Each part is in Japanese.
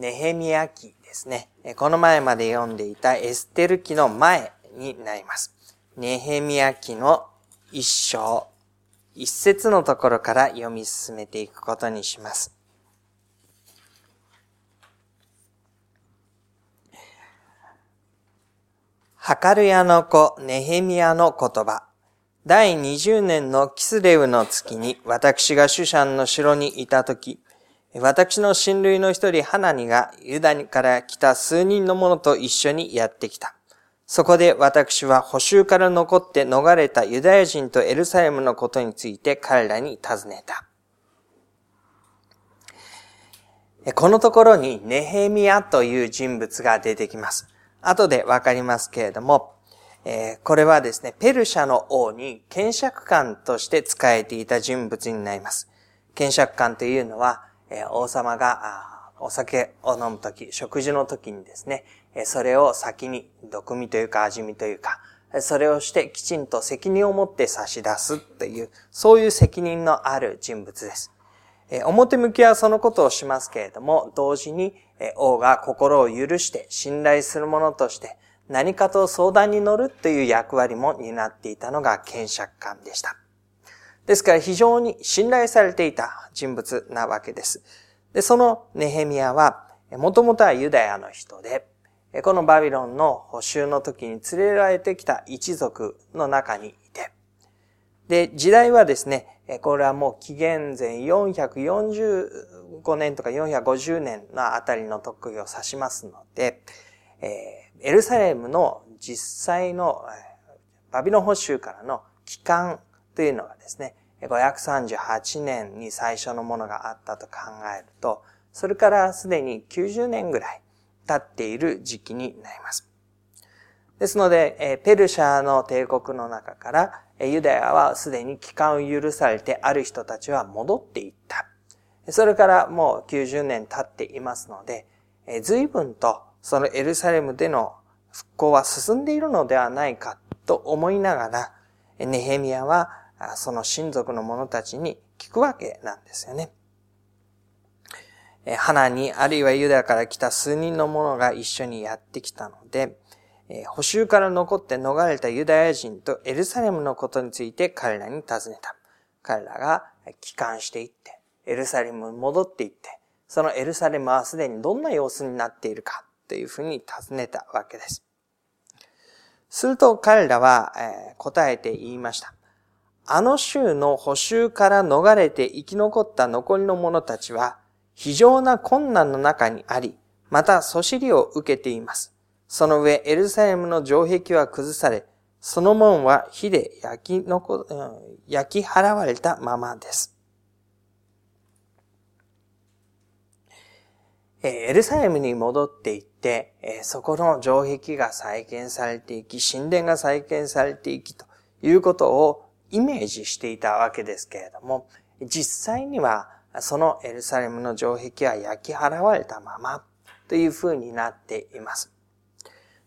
ネヘミヤ記ですね。この前まで読んでいたエステル記の前になります。ネヘミヤ記の一章、一節のところから読み進めていくことにします。ハカルヤの子ネヘミヤの言葉。第20年のキスレウの月に私がシュシャンの城にいたとき、私の親類の一人ハナニがユダニから来た数人の者と一緒にやってきた。そこで私は補修から残って逃れたユダヤ人とエルサレムのことについて彼らに尋ねた。このところにネヘミヤという人物が出てきます。後でわかりますけれども、これはですね、ペルシャの王に検釈官として仕えていた人物になります。検釈官というのは、王様がお酒を飲むとき、食事のときにですね、それを先に毒味というか味見というか、それをしてきちんと責任を持って差し出すという、そういう責任のある人物です。表向きはそのことをしますけれども、同時に王が心を許して信頼する者として何かと相談に乗るという役割も担っていたのが検釈官でした。ですから非常に信頼されていた人物なわけです。で、そのネヘミヤは、もともとはユダヤの人で、このバビロンの補修の時に連れられてきた一族の中にいて、で、時代はですね、これはもう紀元前445年とか450年のあたりの時を指しますので、エルサレムの実際のバビロン補修からの期間というのがですね、538年に最初のものがあったと考えると、それからすでに90年ぐらい経っている時期になります。ですので、ペルシャの帝国の中から、ユダヤはすでに帰還を許されてある人たちは戻っていった。それからもう90年経っていますので、随分とそのエルサレムでの復興は進んでいるのではないかと思いながら、ネヘミヤはその親族の者たちに聞くわけなんですよね。花に、あるいはユダから来た数人の者が一緒にやってきたので、補修から残って逃れたユダヤ人とエルサレムのことについて彼らに尋ねた。彼らが帰還していって、エルサレムに戻っていって、そのエルサレムはすでにどんな様子になっているかというふうに尋ねたわけです。すると彼らは答えて言いました。あの州の補修から逃れて生き残った残りの者たちは、非常な困難の中にあり、また、そしりを受けています。その上、エルサレムの城壁は崩され、その門は火で焼き残、焼き払われたままです。エルサレムに戻っていって、そこの城壁が再建されていき、神殿が再建されていきということをイメージしていたわけですけれども、実際にはそのエルサレムの城壁は焼き払われたままという風になっています。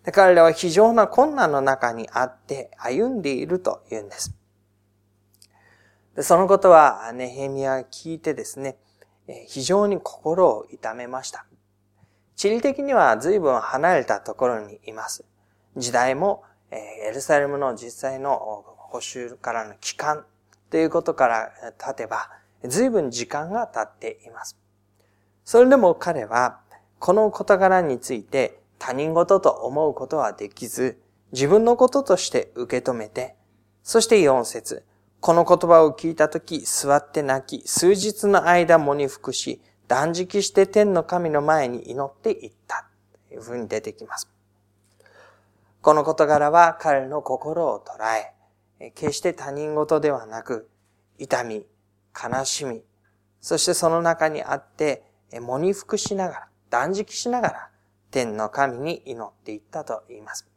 で彼らは非常な困難の中にあって歩んでいるというんです。でそのことはネヘミヤ聞いてですね、非常に心を痛めました。地理的には随分離れたところにいます。時代もエルサレムの実際の補修からの期間ということから経てば、随分時間が経っています。それでも彼は、この事柄について他人事と思うことはできず、自分のこととして受け止めて、そして4節この言葉を聞いたとき、座って泣き、数日の間もに服し、断食して天の神の前に祈っていった。というふうに出てきます。この事柄は彼の心を捉え、決して他人事ではなく、痛み、悲しみ、そしてその中にあって、喪に服しながら、断食しながら、天の神に祈っていったと言います。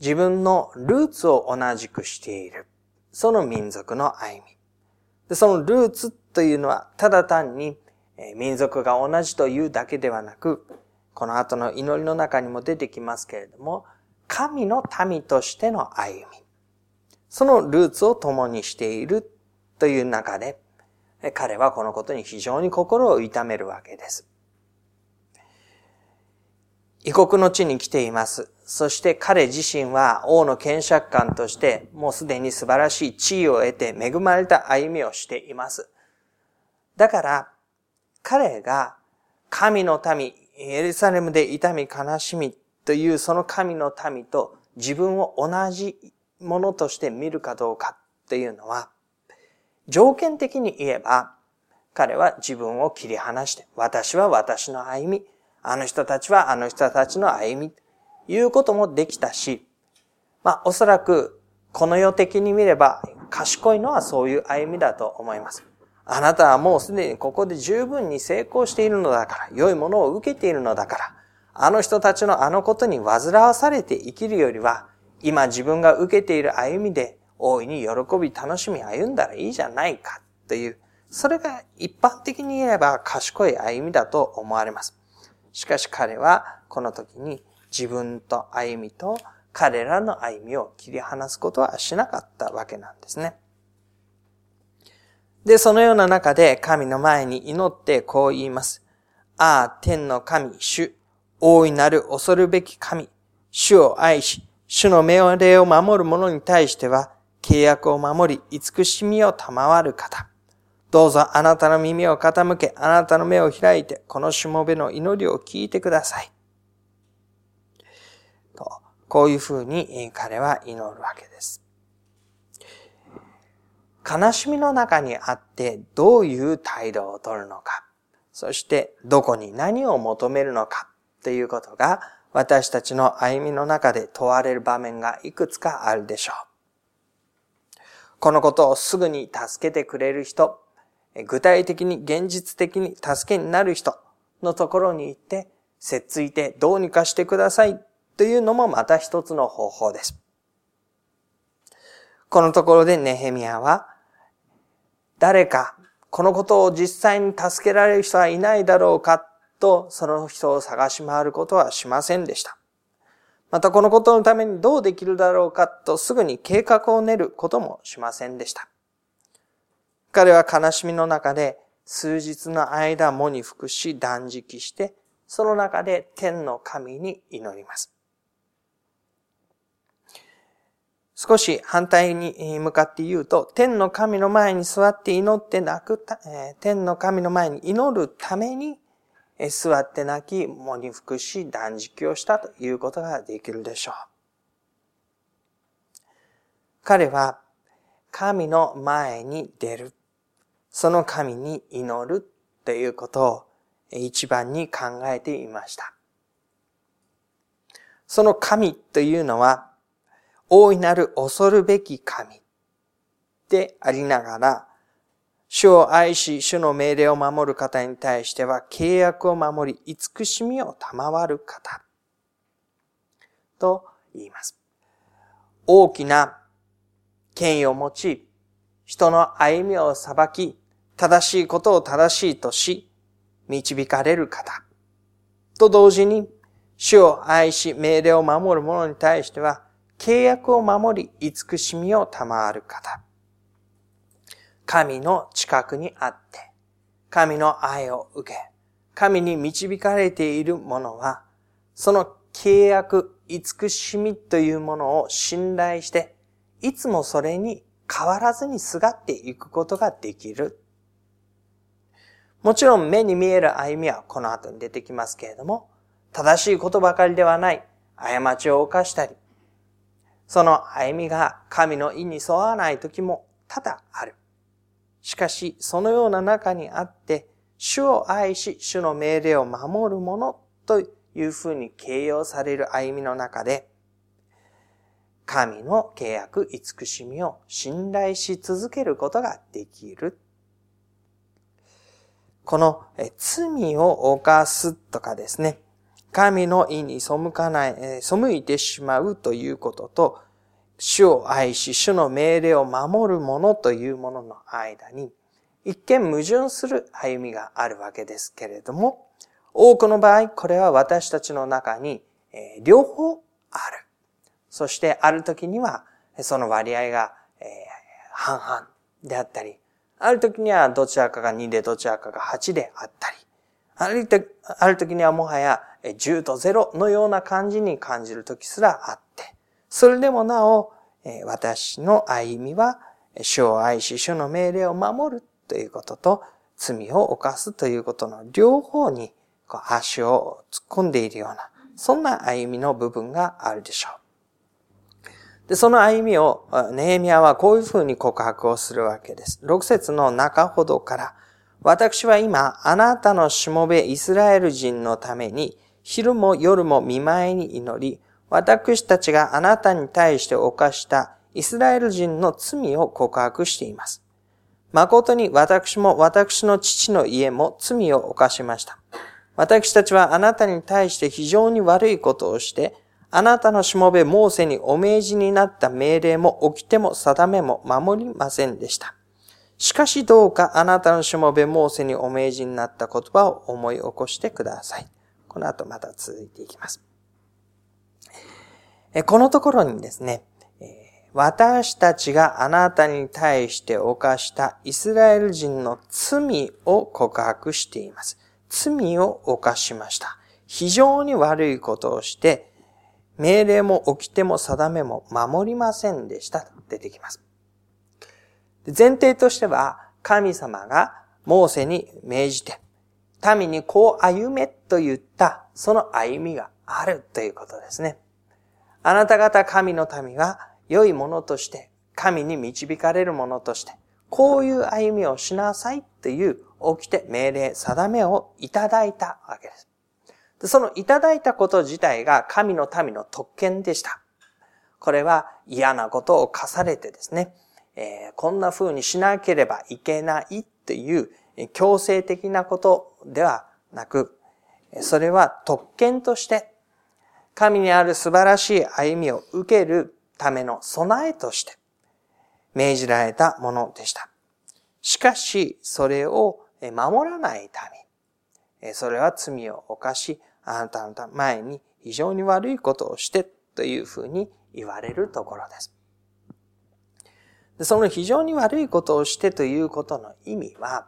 自分のルーツを同じくしている。その民族の歩み。でそのルーツというのは、ただ単に民族が同じというだけではなく、この後の祈りの中にも出てきますけれども、神の民としての歩み。そのルーツを共にしているという中で、彼はこのことに非常に心を痛めるわけです。異国の地に来ています。そして彼自身は王の検釈官としてもうすでに素晴らしい地位を得て恵まれた歩みをしています。だから彼が神の民、エルサレムで痛み悲しみというその神の民と自分を同じものとして見るかどうかというのは条件的に言えば彼は自分を切り離して私は私の歩み、あの人たちはあの人たちの歩み、いうこともできたし、まあおそらくこの世的に見れば賢いのはそういう歩みだと思います。あなたはもうすでにここで十分に成功しているのだから、良いものを受けているのだから、あの人たちのあのことに煩わされて生きるよりは、今自分が受けている歩みで大いに喜び楽しみ歩んだらいいじゃないかという、それが一般的に言えば賢い歩みだと思われます。しかし彼はこの時に自分と歩みと彼らの歩みを切り離すことはしなかったわけなんですね。で、そのような中で神の前に祈ってこう言います。ああ、天の神、主、大いなる恐るべき神、主を愛し、主の命令を守る者に対しては、契約を守り、慈しみを賜る方。どうぞあなたの耳を傾け、あなたの目を開いて、このしもべの祈りを聞いてください。とこういうふうに彼は祈るわけです。悲しみの中にあってどういう態度をとるのか、そしてどこに何を求めるのかということが私たちの歩みの中で問われる場面がいくつかあるでしょう。このことをすぐに助けてくれる人、具体的に現実的に助けになる人のところに行って、せっついてどうにかしてくださいというのもまた一つの方法です。このところでネヘミヤは、誰かこのことを実際に助けられる人はいないだろうかとその人を探し回ることはしませんでした。またこのことのためにどうできるだろうかとすぐに計画を練ることもしませんでした。彼は悲しみの中で数日の間もに服し断食して、その中で天の神に祈ります。少し反対に向かって言うと、天の神の前に座って祈って泣く、天の神の前に祈るために、座って泣き、喪に服し、断食をしたということができるでしょう。彼は、神の前に出る。その神に祈るということを一番に考えていました。その神というのは、大いなる恐るべき神でありながら、主を愛し、主の命令を守る方に対しては契約を守り、慈しみを賜る方。と言います。大きな権威を持ち、人の歩みを裁き、正しいことを正しいとし、導かれる方。と同時に、主を愛し、命令を守る者に対しては、契約を守り、慈しみを賜る方。神の近くにあって、神の愛を受け、神に導かれている者は、その契約、慈しみというものを信頼して、いつもそれに変わらずにすがっていくことができる。もちろん目に見える歩みはこの後に出てきますけれども、正しいことばかりではない、過ちを犯したり、その歩みが神の意に沿わない時も多々ある。しかし、そのような中にあって、主を愛し、主の命令を守る者というふうに形容される歩みの中で、神の契約、慈しみを信頼し続けることができる。この罪を犯すとかですね、神の意に背かない、背いてしまうということと、主を愛し、主の命令を守る者というものの間に、一見矛盾する歩みがあるわけですけれども、多くの場合、これは私たちの中に、え両方ある。そしてある時には、その割合が、え半々であったり、ある時にはどちらかが2でどちらかが8であったり、ある時にはもはや10と0のような感じに感じる時すらあって、それでもなお、私の歩みは主を愛し、主の命令を守るということと、罪を犯すということの両方に足を突っ込んでいるような、そんな歩みの部分があるでしょう。で、その歩みを、ネヘミヤはこういうふうに告白をするわけです。6節の中ほどから、私は今、あなたのしもべイスラエル人のために、昼も夜も見舞いに祈り、私たちがあなたに対して犯したイスラエル人の罪を告白しています。誠に私も私の父の家も罪を犯しました。私たちはあなたに対して非常に悪いことをして、あなたのしもべモーセにお命じになった命令も起きても定めも守りませんでした。しかしどうかあなたのしもべモーセにお命じになった言葉を思い起こしてください。この後また続いていきます。このところにですね、私たちがあなたに対して犯したイスラエル人の罪を告白しています。罪を犯しました。非常に悪いことをして、命令も起きても定めも守りませんでしたと出てきます。前提としては、神様がモーセに命じて、民にこう歩めと言った、その歩みがあるということですね。あなた方神の民は良いものとして、神に導かれるものとして、こういう歩みをしなさいという起きて命令、定めをいただいたわけです。そのいただいたこと自体が神の民の特権でした。これは嫌なことを課されてですね、えー、こんな風にしなければいけないっていう強制的なことではなく、それは特権として神にある素晴らしい歩みを受けるための備えとして命じられたものでした。しかし、それを守らないため、それは罪を犯し、あなたの前に非常に悪いことをしてというふうに言われるところです。その非常に悪いことをしてということの意味は、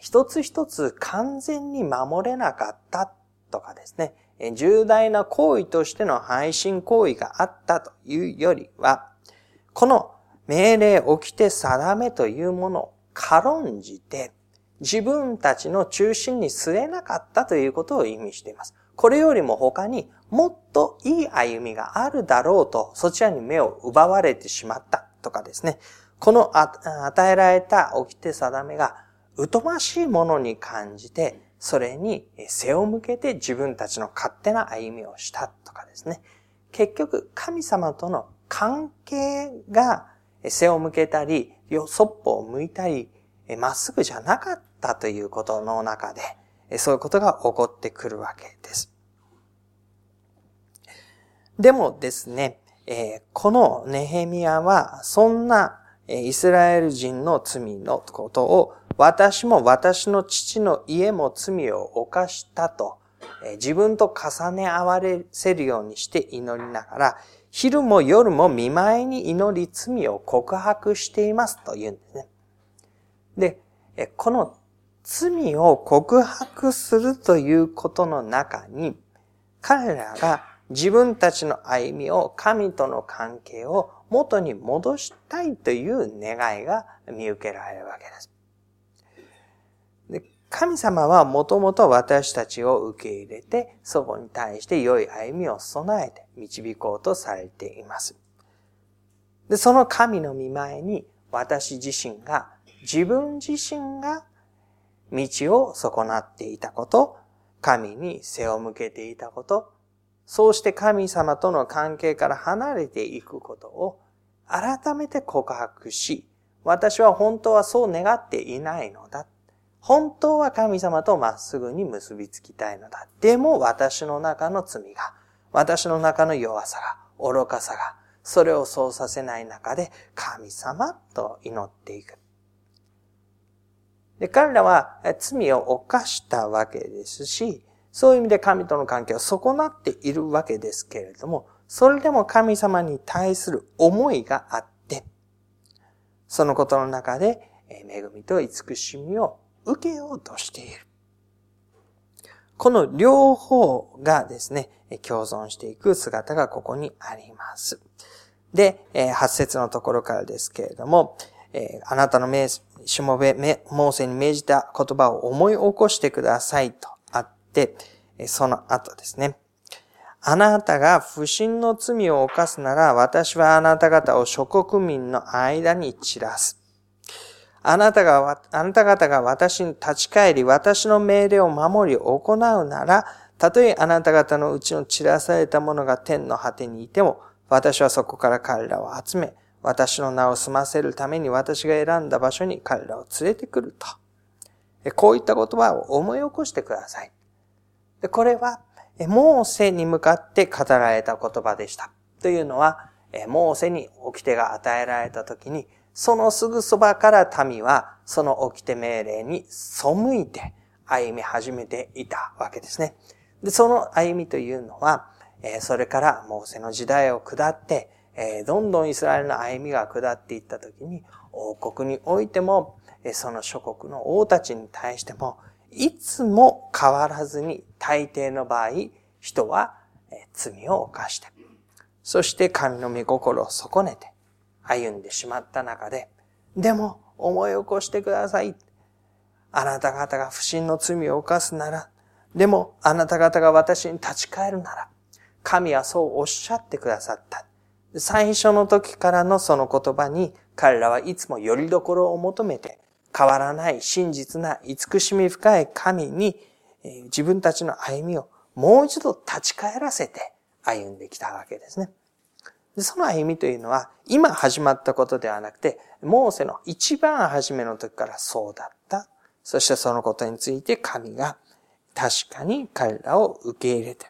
一つ一つ完全に守れなかったとかですね、重大な行為としての配信行為があったというよりは、この命令起きて定めというものを軽んじて、自分たちの中心に据えなかったということを意味しています。これよりも他にもっといい歩みがあるだろうと、そちらに目を奪われてしまったとかですね。この与えられた起きて定めが疎ましいものに感じて、それに背を向けて自分たちの勝手な歩みをしたとかですね。結局、神様との関係が背を向けたり、よそっぽを向いたり、まっすぐじゃなかったということの中で、そういうことが起こってくるわけです。でもですね、このネヘミヤは、そんなイスラエル人の罪のことを私も私の父の家も罪を犯したと、自分と重ね合わせるようにして祈りながら、昼も夜も見舞いに祈り罪を告白していますと言うんですね。で、この罪を告白するということの中に、彼らが自分たちの歩みを神との関係を元に戻したいという願いが見受けられるわけです。神様はもともと私たちを受け入れて、そこに対して良い歩みを備えて導こうとされています。で、その神の見前に私自身が、自分自身が道を損なっていたこと、神に背を向けていたこと、そうして神様との関係から離れていくことを改めて告白し、私は本当はそう願っていないのだ。本当は神様とまっすぐに結びつきたいのだ。でも私の中の罪が、私の中の弱さが、愚かさが、それをそうさせない中で、神様と祈っていく。で彼らは罪を犯したわけですし、そういう意味で神との関係を損なっているわけですけれども、それでも神様に対する思いがあって、そのことの中で恵みと慈しみを受けようとしている。この両方がですね、共存していく姿がここにあります。で、8節のところからですけれども、あなたの名、しもべ、モーセに命じた言葉を思い起こしてくださいとあって、その後ですね。あなたが不信の罪を犯すなら、私はあなた方を諸国民の間に散らす。あなたが、あなた方が私に立ち返り、私の命令を守り行うなら、たとえあなた方のうちの散らされたものが天の果てにいても、私はそこから彼らを集め、私の名を済ませるために私が選んだ場所に彼らを連れてくると。こういった言葉を思い起こしてください。これは、モーセに向かって語られた言葉でした。というのは、モーセに掟が与えられた時に、そのすぐそばから民は、その掟命令に背いて歩み始めていたわけですね。で、その歩みというのは、それからモーセの時代を下って、どんどんイスラエルの歩みが下っていった時に、王国においても、その諸国の王たちに対しても、いつも変わらずに大抵の場合、人は罪を犯して、そして神の御心を損ねて歩んでしまった中で、でも思い起こしてください。あなた方が不信の罪を犯すなら、でもあなた方が私に立ち返るなら、神はそうおっしゃってくださった。最初の時からのその言葉に彼らはいつも拠り所を求めて変わらない真実な慈しみ深い神に自分たちの歩みをもう一度立ち返らせて歩んできたわけですね。その歩みというのは今始まったことではなくて、モーセの一番初めの時からそうだった。そしてそのことについて神が確かに彼らを受け入れて、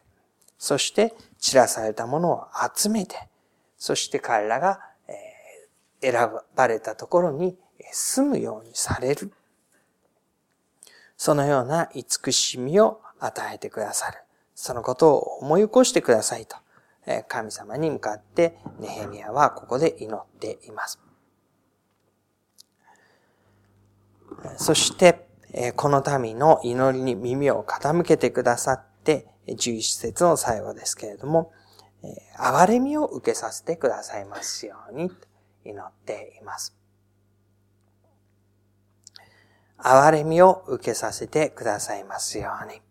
そして散らされたものを集めて、そして彼らが選ばれたところに住むようにされる。そのような慈しみを与えてくださる。そのことを思い起こしてくださいと、神様に向かってネヘミヤはここで祈っています。そして、この民の祈りに耳を傾けてくださって、11節の最後ですけれども、憐れみを受けさせてくださいますように祈っています。憐れみを受けさせてくださいますように。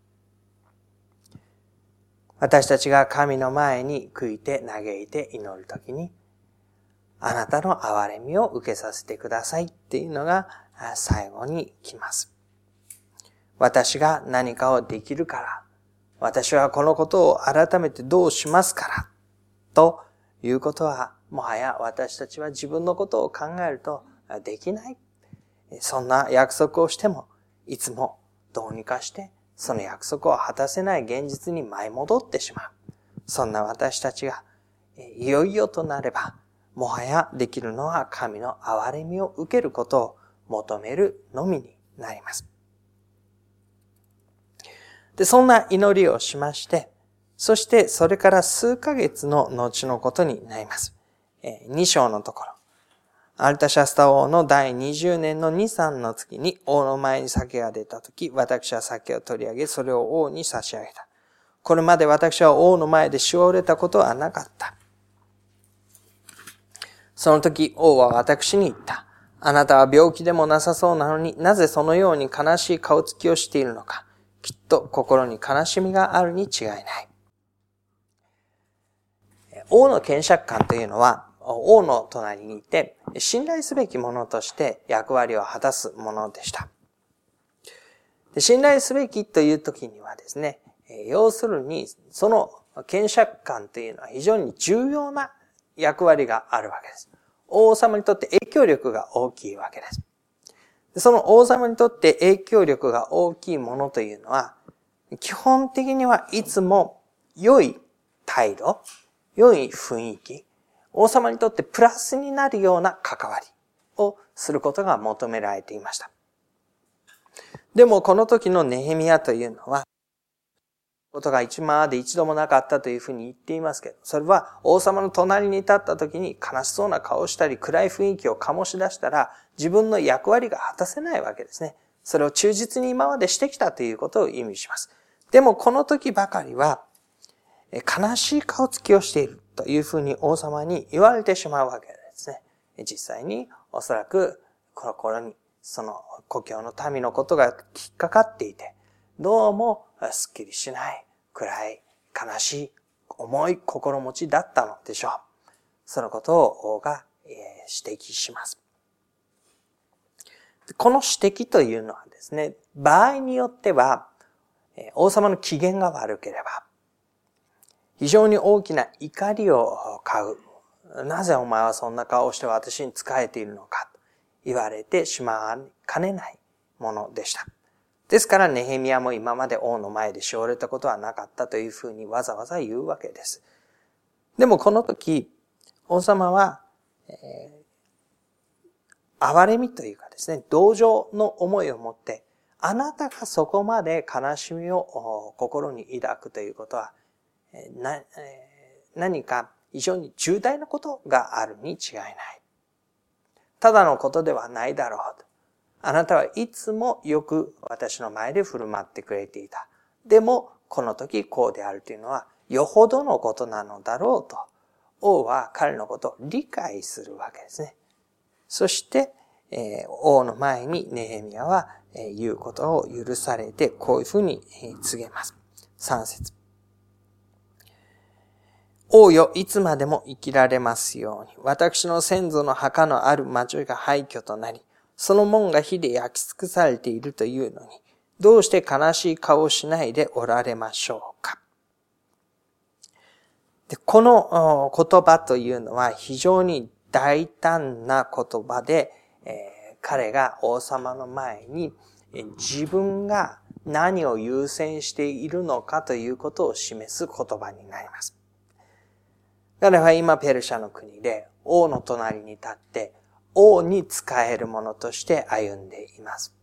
私たちが神の前に悔いて嘆いて祈るときに、あなたの憐れみを受けさせてくださいっていうのが最後に来ます。私が何かをできるから、私はこのことを改めてどうしますから、ということは、もはや私たちは自分のことを考えるとできない。そんな約束をしても、いつもどうにかしてその約束を果たせない現実に舞い戻ってしまう。そんな私たちが、いよいよとなれば、もはやできるのは神の憐れみを受けることを求めるのみになります。で、そんな祈りをしまして、そしてそれから数ヶ月の後のことになります。2章のところ。アルタシャスタ王の第20年の2、3の月に王の前に酒が出た時、私は酒を取り上げ、それを王に差し上げた。これまで私は王の前でしおれたことはなかった。その時王は私に言った。あなたは病気でもなさそうなのになぜそのように悲しい顔つきをしているのか。きっと心に悲しみがあるに違いない。王の検釈官というのは、王の隣にいて、信頼すべきものとして役割を果たすものでした。で信頼すべきという時にはですね、要するに、その検釈官というのは非常に重要な役割があるわけです。王様にとって影響力が大きいわけです。その王様にとって影響力が大きいものというのは、基本的にはいつも良い態度、良い雰囲気、王様にとってプラスになるような関わりをすることが求められていました。でもこの時のネヘミヤというのは、ことが一まで一度もなかったというふうに言っていますけど、それは王様の隣に立った時に悲しそうな顔をしたり暗い雰囲気を醸し出したら自分の役割が果たせないわけですね。それを忠実に今までしてきたということを意味します。でもこの時ばかりは悲しい顔つきをしているというふうに王様に言われてしまうわけですね。実際におそらくこの頃にその故郷の民のことが引っかかっていて、どうもすっきりしない、暗い、悲しい、重い心持ちだったのでしょう。そのことを王が指摘します。この指摘というのはですね、場合によっては、王様の機嫌が悪ければ、非常に大きな怒りを買う。なぜお前はそんな顔をして私に仕えているのかと言われてしまいかねないものでした。ですから、ネヘミヤも今まで王の前でしおれたことはなかったというふうにわざわざ言うわけです。でもこの時、王様は、えー、哀れみというかですね、同情の思いを持って、あなたがそこまで悲しみを心に抱くということは、な何か非常に重大なことがあるに違いない。ただのことではないだろうと。あなたはいつもよく私の前で振る舞ってくれていた。でも、この時こうであるというのは、よほどのことなのだろうと、王は彼のことを理解するわけですね。そして、えー、王の前にネヘミヤは、えー、言うことを許されて、こういうふうに、えー、告げます。三節。王よ、いつまでも生きられますように、私の先祖の墓のある町が廃墟となり、その門が火で焼き尽くされているというのに、どうして悲しい顔をしないでおられましょうか。でこの言葉というのは非常に大胆な言葉で、えー、彼が王様の前に自分が何を優先しているのかということを示す言葉になります。彼は今ペルシャの国で王の隣に立って王に使えるものとして歩んでいます。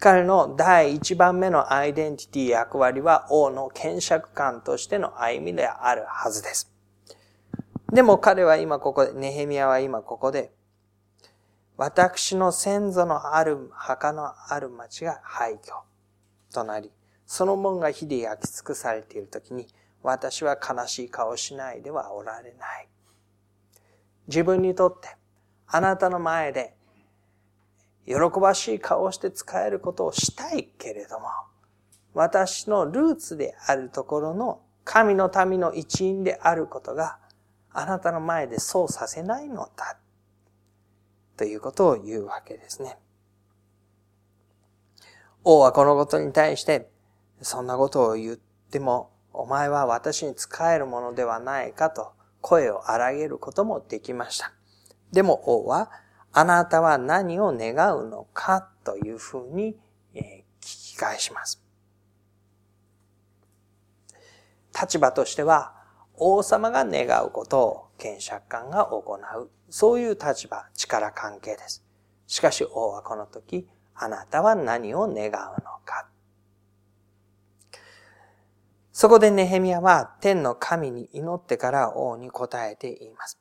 彼の第一番目のアイデンティティ役割は王の検釈官としての歩みであるはずです。でも彼は今ここで、ネヘミヤは今ここで、私の先祖のある墓のある町が廃墟となり、その門が火で焼き尽くされているときに、私は悲しい顔しないではおられない。自分にとってあなたの前で喜ばしい顔をして使えることをしたいけれども、私のルーツであるところの神の民の一員であることがあなたの前でそうさせないのだ。ということを言うわけですね。王はこのことに対して、そんなことを言っても、お前は私に仕えるものではないかと声を荒げることもできました。でも王は、あなたは何を願うのかというふうに聞き返します。立場としては、王様が願うことを検察官が行う。そういう立場、力関係です。しかし王はこの時、あなたは何を願うのか。そこでネヘミヤは天の神に祈ってから王に答えています。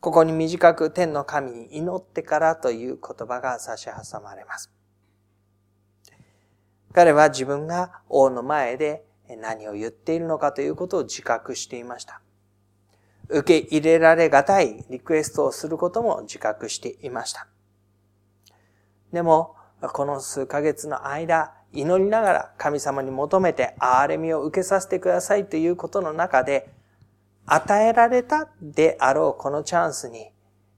ここに短く天の神に祈ってからという言葉が差し挟まれます。彼は自分が王の前で何を言っているのかということを自覚していました。受け入れられがたいリクエストをすることも自覚していました。でも、この数ヶ月の間、祈りながら神様に求めて憐れみを受けさせてくださいということの中で、与えられたであろうこのチャンスに、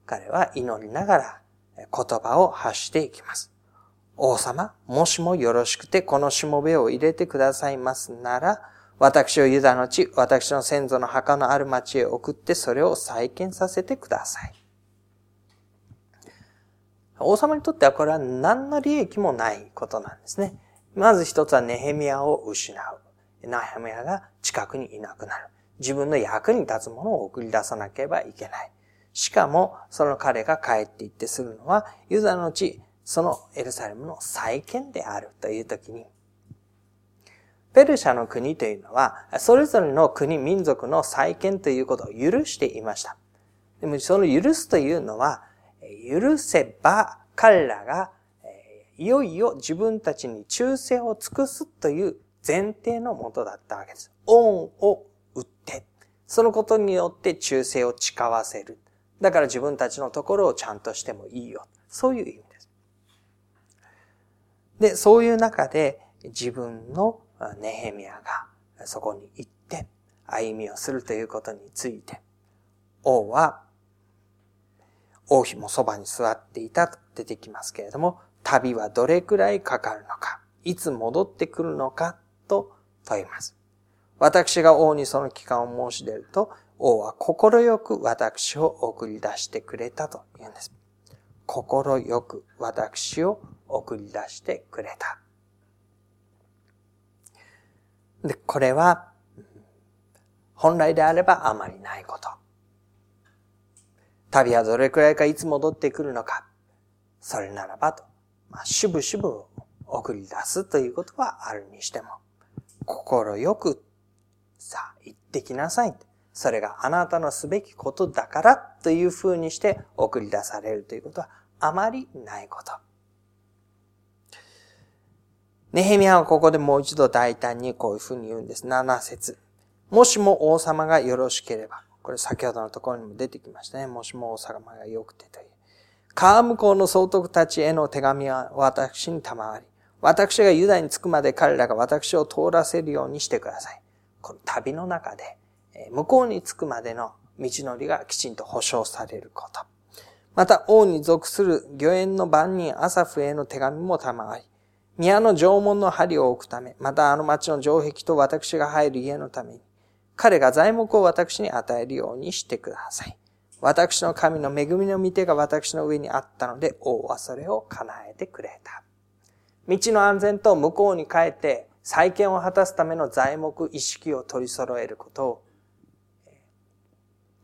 彼は祈りながら言葉を発していきます。王様、もしもよろしくてこのしもべを入れてくださいますなら、私をユダの地、私の先祖の墓のある町へ送ってそれを再建させてください。王様にとってはこれは何の利益もないことなんですね。まず一つはネヘミヤを失う。ネヘミヤが近くにいなくなる。自分の役に立つものを送り出さなければいけない。しかも、その彼が帰っていってするのは、ユダの地、そのエルサレムの再建であるという時に、ペルシャの国というのは、それぞれの国、民族の再建ということを許していました。でもその許すというのは、許せば彼らがいよいよ自分たちに忠誠を尽くすという前提のもとだったわけです。恩を売って、そのことによって忠誠を誓わせる。だから自分たちのところをちゃんとしてもいいよ。そういう意味です。で、そういう中で自分のネヘミヤがそこに行って歩みをするということについて、王は王妃もそばに座っていたと出てきますけれども、旅はどれくらいかかるのか、いつ戻ってくるのかと問います。私が王にその期間を申し出ると、王は心よく私を送り出してくれたと言うんです。心よく私を送り出してくれた。で、これは、本来であればあまりないこと。旅はどれくらいかいつ戻ってくるのか。それならばとまあ、しぶしぶ送り出すということはあるにしても、心よく、さあ、行ってきなさい。それがあなたのすべきことだからというふうにして送り出されるということはあまりないこと。ネヘミヤはここでもう一度大胆にこういうふうに言うんです。7節もしも王様がよろしければ。これ先ほどのところにも出てきましたね。もしも王様が良くてという。川向こうの総督たちへの手紙は私に賜り、私がユダに着くまで彼らが私を通らせるようにしてください。この旅の中で、向こうに着くまでの道のりがきちんと保証されること。また、王に属する御苑の番人アサフへの手紙も賜り、宮の城門の針を置くため、またあの町の城壁と私が入る家のために、彼が材木を私に与えるようにしてください。私の神の恵みの御手が私の上にあったので、王はそれを叶えてくれた。道の安全と向こうに帰って再建を果たすための材木意識を取り揃えることを、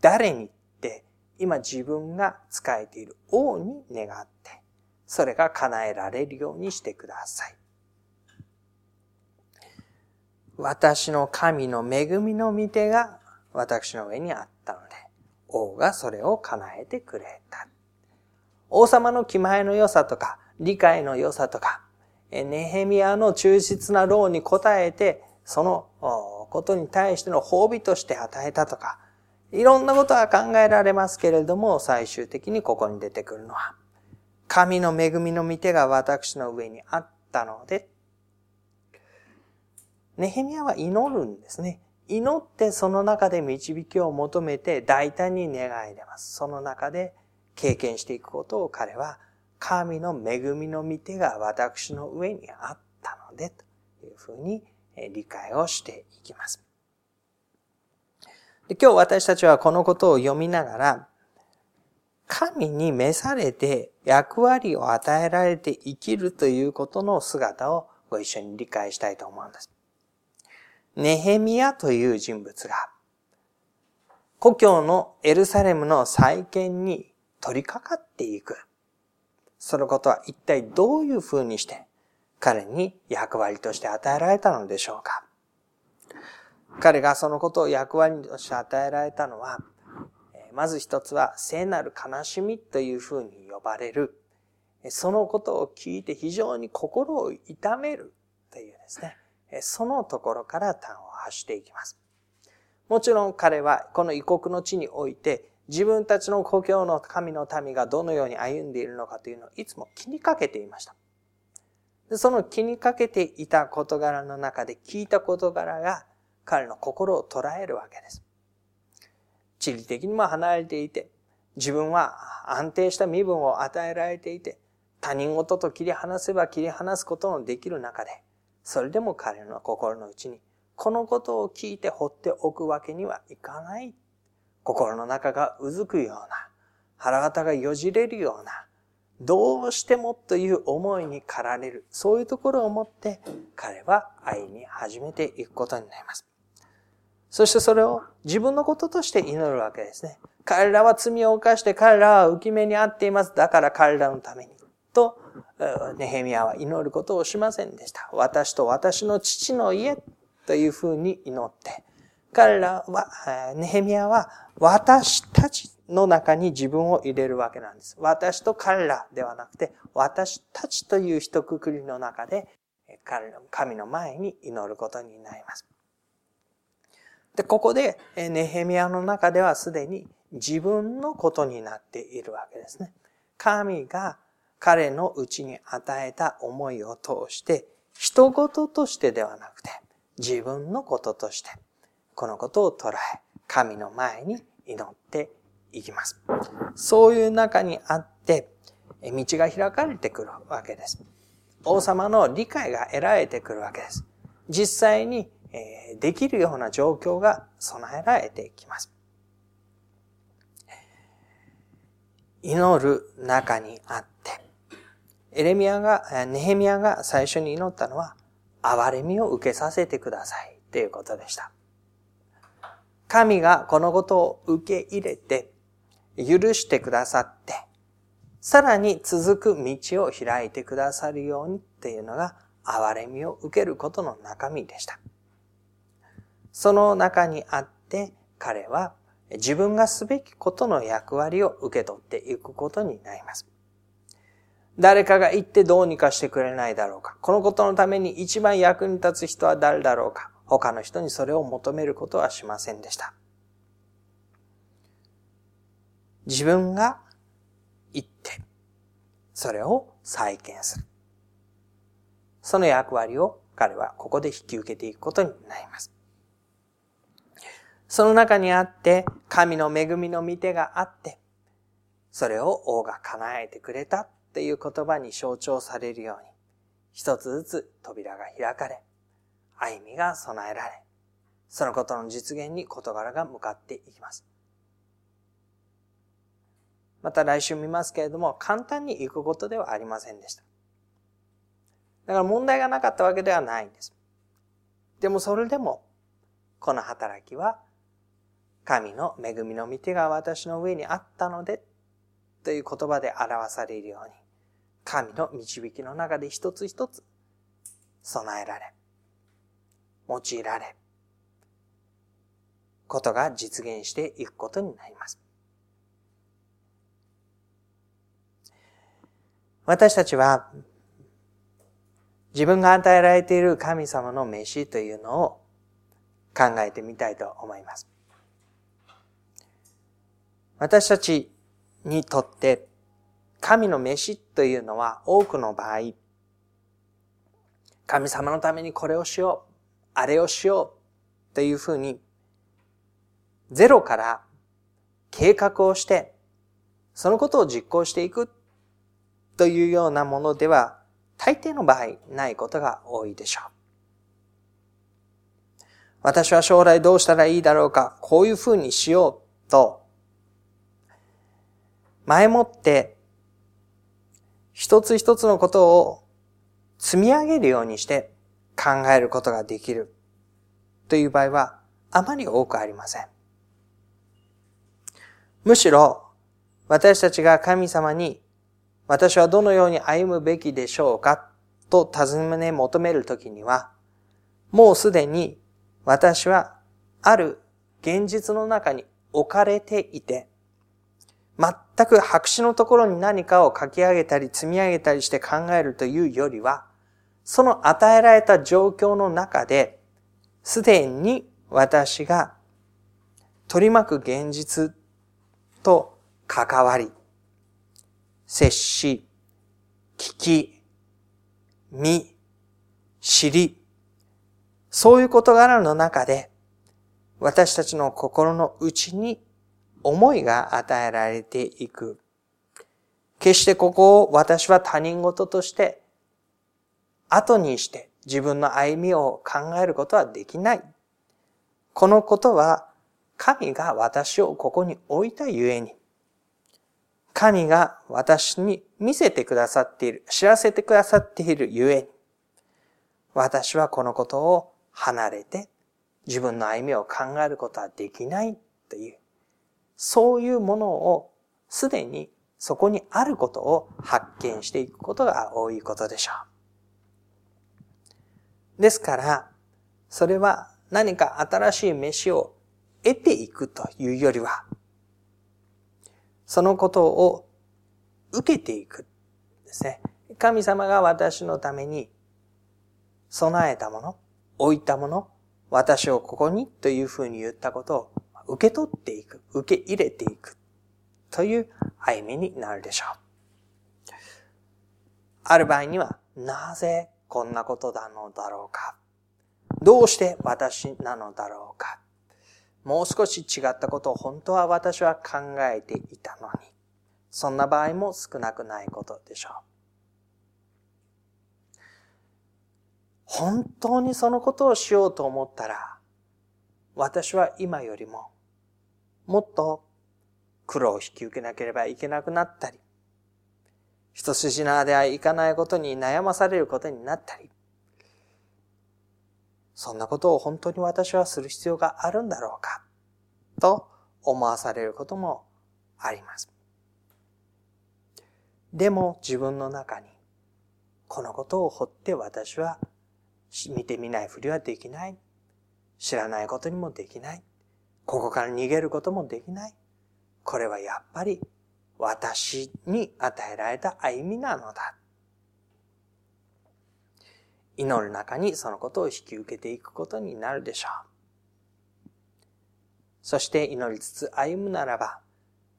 誰にって今自分が仕えている王に願って、それが叶えられるようにしてください。私の神の恵みの御手が私の上にあった、王がそれを叶えてくれた。王様の気前の良さとか、理解の良さとか、ネヘミヤの忠実な労に応えて、そのことに対しての褒美として与えたとか、いろんなことは考えられますけれども、最終的にここに出てくるのは、神の恵みの御手が私の上にあったので、ネヘミヤは祈るんですね。祈ってその中で導きを求めて大胆に願い出ます。その中で経験していくことを彼は神の恵みの御手が私の上にあったのでというふうに理解をしていきます。で今日私たちはこのことを読みながら神に召されて役割を与えられて生きるということの姿をご一緒に理解したいと思うんです。ネヘミヤという人物が、故郷のエルサレムの再建に取り掛かっていく。そのことは一体どういう風にして彼に役割として与えられたのでしょうか。彼がそのことを役割として与えられたのは、まず一つは聖なる悲しみという風に呼ばれる、そのことを聞いて非常に心を痛めるというですね、そのところから端を発していきます。もちろん彼はこの異国の地において自分たちの故郷の神の民がどのように歩んでいるのかというのをいつも気にかけていました。その気にかけていた事柄の中で聞いた事柄が彼の心を捉えるわけです。地理的にも離れていて、自分は安定した身分を与えられていて、他人事と切り離せば切り離すことのできる中で、それでも彼の心の内に、このことを聞いて放っておくわけにはいかない。心の中がうずくような、腹型がよじれるような、どうしてもという思いに駆られる。そういうところを持って彼は愛に始めていくことになります。そしてそれを自分のこととして祈るわけですね。彼らは罪を犯して彼らは浮き目にあっています。だから彼らのために。と、ネヘミヤは祈ることをしませんでした。私と私の父の家というふうに祈って、彼らは、ネヘミヤは私たちの中に自分を入れるわけなんです。私と彼らではなくて、私たちという一括りの中で、神の前に祈ることになります。で、ここで、ネヘミヤの中ではすでに自分のことになっているわけですね。神が彼のうちに与えた思いを通して、人事としてではなくて、自分のこととして、このことを捉え、神の前に祈っていきます。そういう中にあって、道が開かれてくるわけです。王様の理解が得られてくるわけです。実際にできるような状況が備えられてきます。祈る中にあって、エレミアが、ネヘミアが最初に祈ったのは、憐れみを受けさせてくださいということでした。神がこのことを受け入れて、許してくださって、さらに続く道を開いてくださるようにっていうのが、憐れみを受けることの中身でした。その中にあって、彼は自分がすべきことの役割を受け取っていくことになります。誰かが言ってどうにかしてくれないだろうか。このことのために一番役に立つ人は誰だろうか。他の人にそれを求めることはしませんでした。自分が言って、それを再建する。その役割を彼はここで引き受けていくことになります。その中にあって、神の恵みの御手があって、それを王が叶えてくれたっていう言葉に象徴されるように、一つずつ扉が開かれ、歩みが備えられ、そのことの実現に事柄が向かっていきます。また来週見ますけれども、簡単に行くことではありませんでした。だから問題がなかったわけではないんです。でもそれでも、この働きは神の恵みの御手が私の上にあったので、という言葉で表されるように、神の導きの中で一つ一つ備えられ、用いられ、ことが実現していくことになります。私たちは自分が与えられている神様の飯というのを考えてみたいと思います。私たちにとって神の飯というのは多くの場合、神様のためにこれをしよう、あれをしようというふうに、ゼロから計画をして、そのことを実行していくというようなものでは、大抵の場合ないことが多いでしょう。私は将来どうしたらいいだろうか、こういうふうにしようと前もって一つ一つのことを積み上げるようにして考えることができるという場合はあまり多くありません。むしろ私たちが神様に私はどのように歩むべきでしょうかと尋ね求めるときにはもうすでに私はある現実の中に置かれていて全く白紙のところに何かを書き上げたり積み上げたりして考えるというよりは、その与えられた状況の中で、すでに私が取り巻く現実と関わり、接し、聞き、見、知り、そういう事柄の中で、私たちの心の内に思いが与えられていく。決してここを私は他人事として後にして自分の歩みを考えることはできない。このことは神が私をここに置いたゆえに、神が私に見せてくださっている、知らせてくださっているゆえに、私はこのことを離れて自分の歩みを考えることはできないという、そういうものをすでにそこにあることを発見していくことが多いことでしょう。ですから、それは何か新しい飯を得ていくというよりは、そのことを受けていくですね。神様が私のために備えたもの、置いたもの、私をここにというふうに言ったことを受け取っていく、受け入れていくという歩みになるでしょう。ある場合には、なぜこんなことなのだろうか。どうして私なのだろうか。もう少し違ったことを本当は私は考えていたのに。そんな場合も少なくないことでしょう。本当にそのことをしようと思ったら、私は今よりももっと苦労を引き受けなければいけなくなったり、一筋縄ではいかないことに悩まされることになったり、そんなことを本当に私はする必要があるんだろうか、と思わされることもあります。でも自分の中に、このことを掘って私は見てみないふりはできない。知らないことにもできない。ここから逃げることもできない。これはやっぱり私に与えられた歩みなのだ。祈る中にそのことを引き受けていくことになるでしょう。そして祈りつつ歩むならば、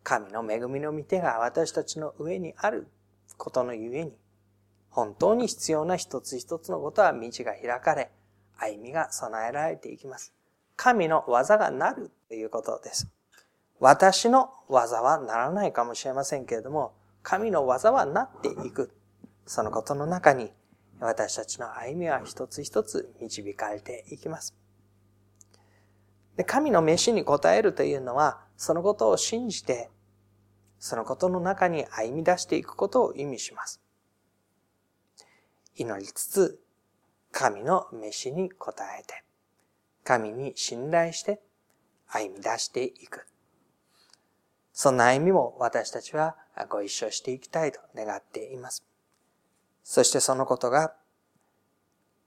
神の恵みの御手が私たちの上にあることのゆえに、本当に必要な一つ一つのことは道が開かれ、歩みが備えられていきます。神の技がなるということです。私の技はならないかもしれませんけれども、神の技はなっていく。そのことの中に、私たちの歩みは一つ一つ導かれていきます。で神の飯に応えるというのは、そのことを信じて、そのことの中に歩み出していくことを意味します。祈りつつ、神の飯に応えて、神に信頼して歩み出していく。そんな歩みも私たちはご一緒していきたいと願っています。そしてそのことが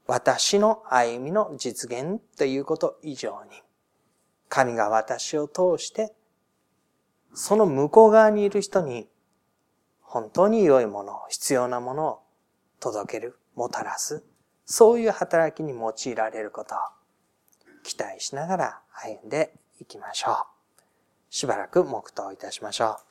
私の歩みの実現ということ以上に神が私を通してその向こう側にいる人に本当に良いもの、必要なものを届ける、もたらす、そういう働きに用いられることを期待しながら歩んでいきましょう。しばらく黙祷いたしましょう。